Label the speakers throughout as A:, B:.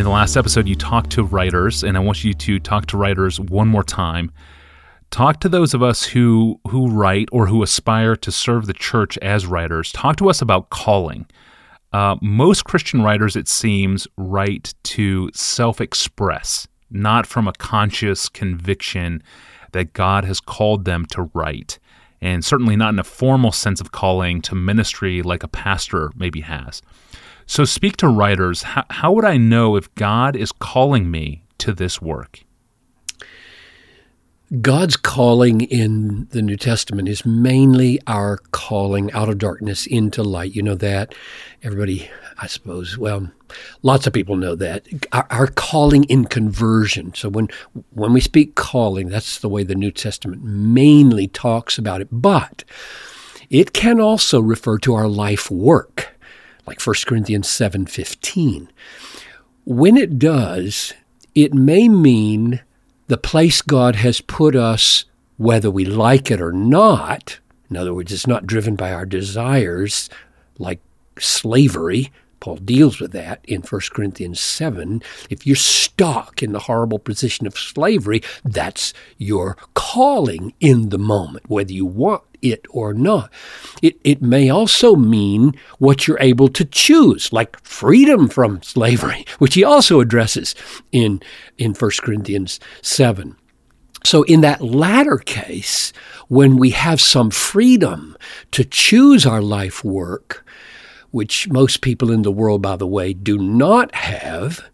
A: In the last episode, you talked to writers, and I want you to talk to writers one more time. Talk to those of us who who write or who aspire to serve the church as writers. Talk to us about calling. Uh, most Christian writers, it seems, write to self express, not from a conscious conviction that God has called them to write, and certainly not in a formal sense of calling to ministry like a pastor maybe has. So, speak to writers. How, how would I know if God is calling me to this work?
B: God's calling in the New Testament is mainly our calling out of darkness into light. You know that. Everybody, I suppose, well, lots of people know that. Our, our, calling in conversion. So when when we speak calling, that's the way the New Testament mainly talks about it. But it can also refer to our life work, like 1 Corinthians 7:15. When it does, it may mean the place God has put us, whether we like it or not, in other words, it's not driven by our desires like slavery. Paul deals with that in 1 Corinthians 7. If you're stuck in the horrible position of slavery, that's your calling in the moment, whether you want it or not. It, it may also mean what you're able to choose, like freedom from slavery, which he also addresses in, in 1 Corinthians 7. So, in that latter case, when we have some freedom to choose our life work, which most people in the world, by the way, do not have,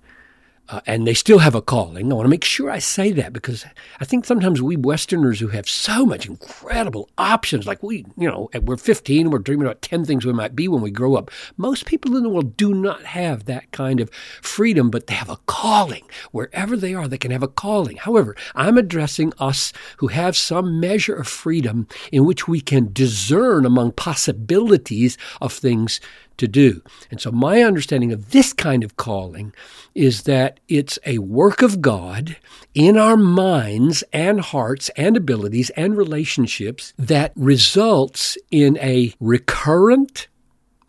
B: uh, and they still have a calling. I want to make sure I say that because I think sometimes we Westerners who have so much incredible options, like we, you know, we're 15, we're dreaming about 10 things we might be when we grow up. Most people in the world do not have that kind of freedom, but they have a calling. Wherever they are, they can have a calling. However, I'm addressing us who have some measure of freedom in which we can discern among possibilities of things to do. And so, my understanding of this kind of calling is that it's a work of God in our minds and hearts and abilities and relationships that results in a recurrent,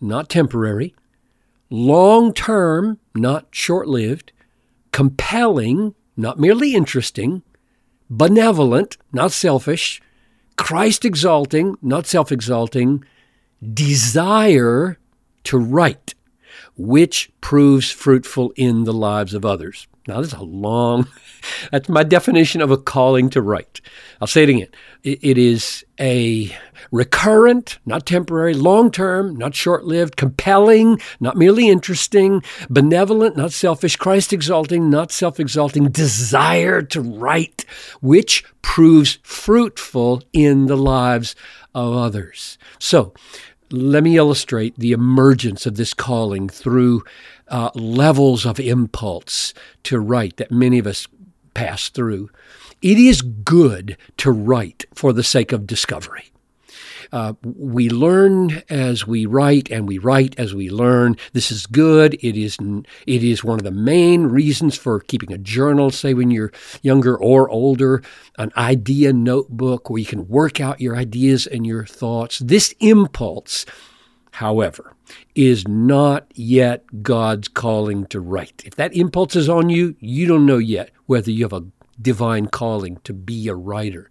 B: not temporary, long term, not short lived, compelling, not merely interesting, benevolent, not selfish, Christ exalting, not self exalting, desire to write, which proves fruitful in the lives of others. Now, that's a long, that's my definition of a calling to write. I'll say it again. it is a recurrent, not temporary, long term, not short lived, compelling, not merely interesting, benevolent, not selfish, Christ exalting, not self exalting, desire to write, which proves fruitful in the lives of others. So, let me illustrate the emergence of this calling through uh, levels of impulse to write that many of us pass through. It is good to write for the sake of discovery. Uh, we learn as we write, and we write as we learn. This is good. It is it is one of the main reasons for keeping a journal. Say when you're younger or older, an idea notebook where you can work out your ideas and your thoughts. This impulse, however, is not yet God's calling to write. If that impulse is on you, you don't know yet whether you have a divine calling to be a writer.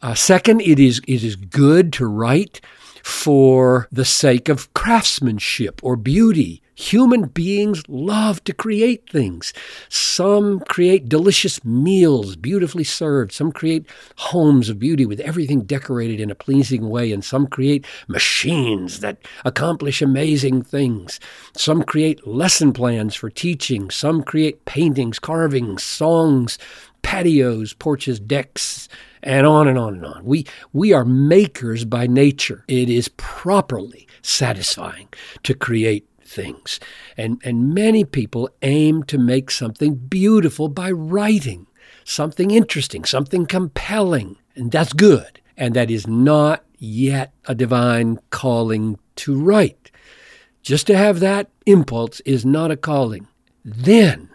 B: Uh, second, it is, it is good to write for the sake of craftsmanship or beauty. Human beings love to create things. Some create delicious meals, beautifully served. Some create homes of beauty with everything decorated in a pleasing way. And some create machines that accomplish amazing things. Some create lesson plans for teaching. Some create paintings, carvings, songs, patios, porches, decks, and on and on and on. We, we are makers by nature. It is properly satisfying to create things. And, and many people aim to make something beautiful by writing, something interesting, something compelling. And that's good. And that is not yet a divine calling to write. Just to have that impulse is not a calling. Then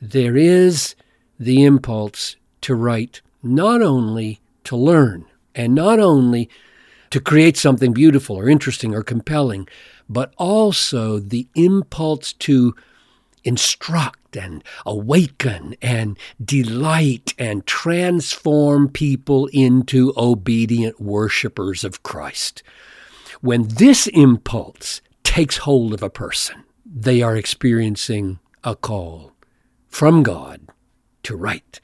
B: there is the impulse to write not only to learn and not only to create something beautiful or interesting or compelling, but also the impulse to instruct and awaken and delight and transform people into obedient worshipers of Christ. When this impulse takes hold of a person, they are experiencing a call from God to write.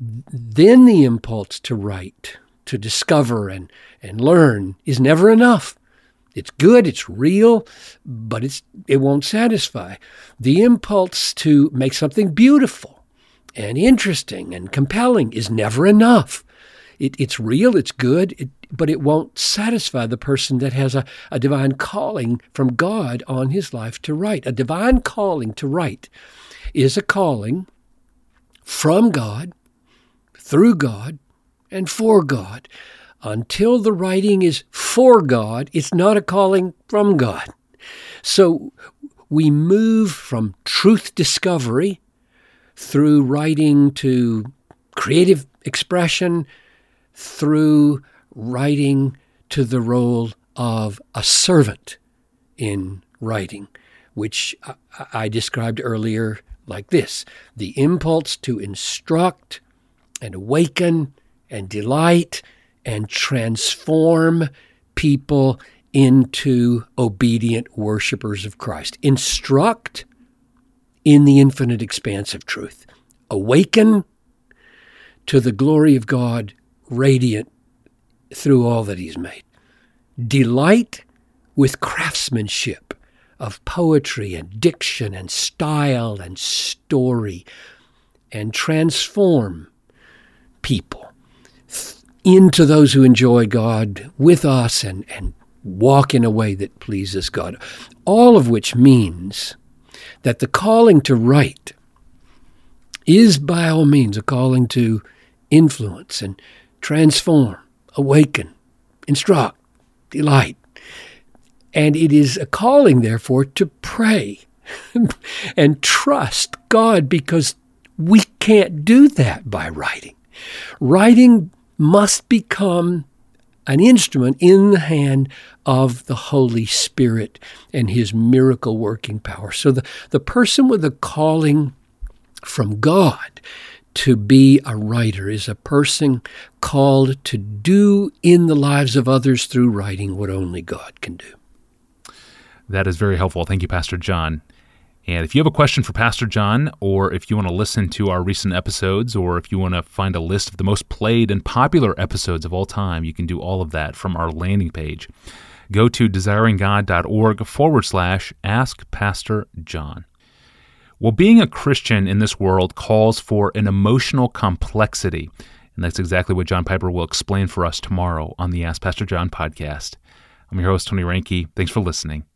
B: Then the impulse to write, to discover and, and learn is never enough. It's good, it's real, but it's it won't satisfy. The impulse to make something beautiful and interesting and compelling is never enough. It, it's real, it's good, it, but it won't satisfy the person that has a, a divine calling from God on his life to write. A divine calling to write is a calling from God, through God, and for God. Until the writing is for God, it's not a calling from God. So we move from truth discovery through writing to creative expression, through writing to the role of a servant in writing, which I described earlier like this the impulse to instruct and awaken and delight and transform people into obedient worshipers of Christ. Instruct in the infinite expanse of truth. Awaken to the glory of God radiant through all that He's made. Delight with craftsmanship of poetry and diction and style and story and transform people into those who enjoy God with us and, and walk in a way that pleases God. All of which means that the calling to write is by all means a calling to influence and transform, awaken, instruct, delight. And it is a calling, therefore, to pray and trust God because we can't do that by writing. Writing must become an instrument in the hand of the Holy Spirit and his miracle working power. So the, the person with a calling from God to be a writer is a person called to do in the lives of others through writing what only God can do.
A: That is very helpful. Thank you, Pastor John. And if you have a question for Pastor John, or if you want to listen to our recent episodes, or if you want to find a list of the most played and popular episodes of all time, you can do all of that from our landing page. Go to desiringgod.org forward slash ask Pastor John. Well, being a Christian in this world calls for an emotional complexity. And that's exactly what John Piper will explain for us tomorrow on the Ask Pastor John podcast. I'm your host, Tony Reinke. Thanks for listening.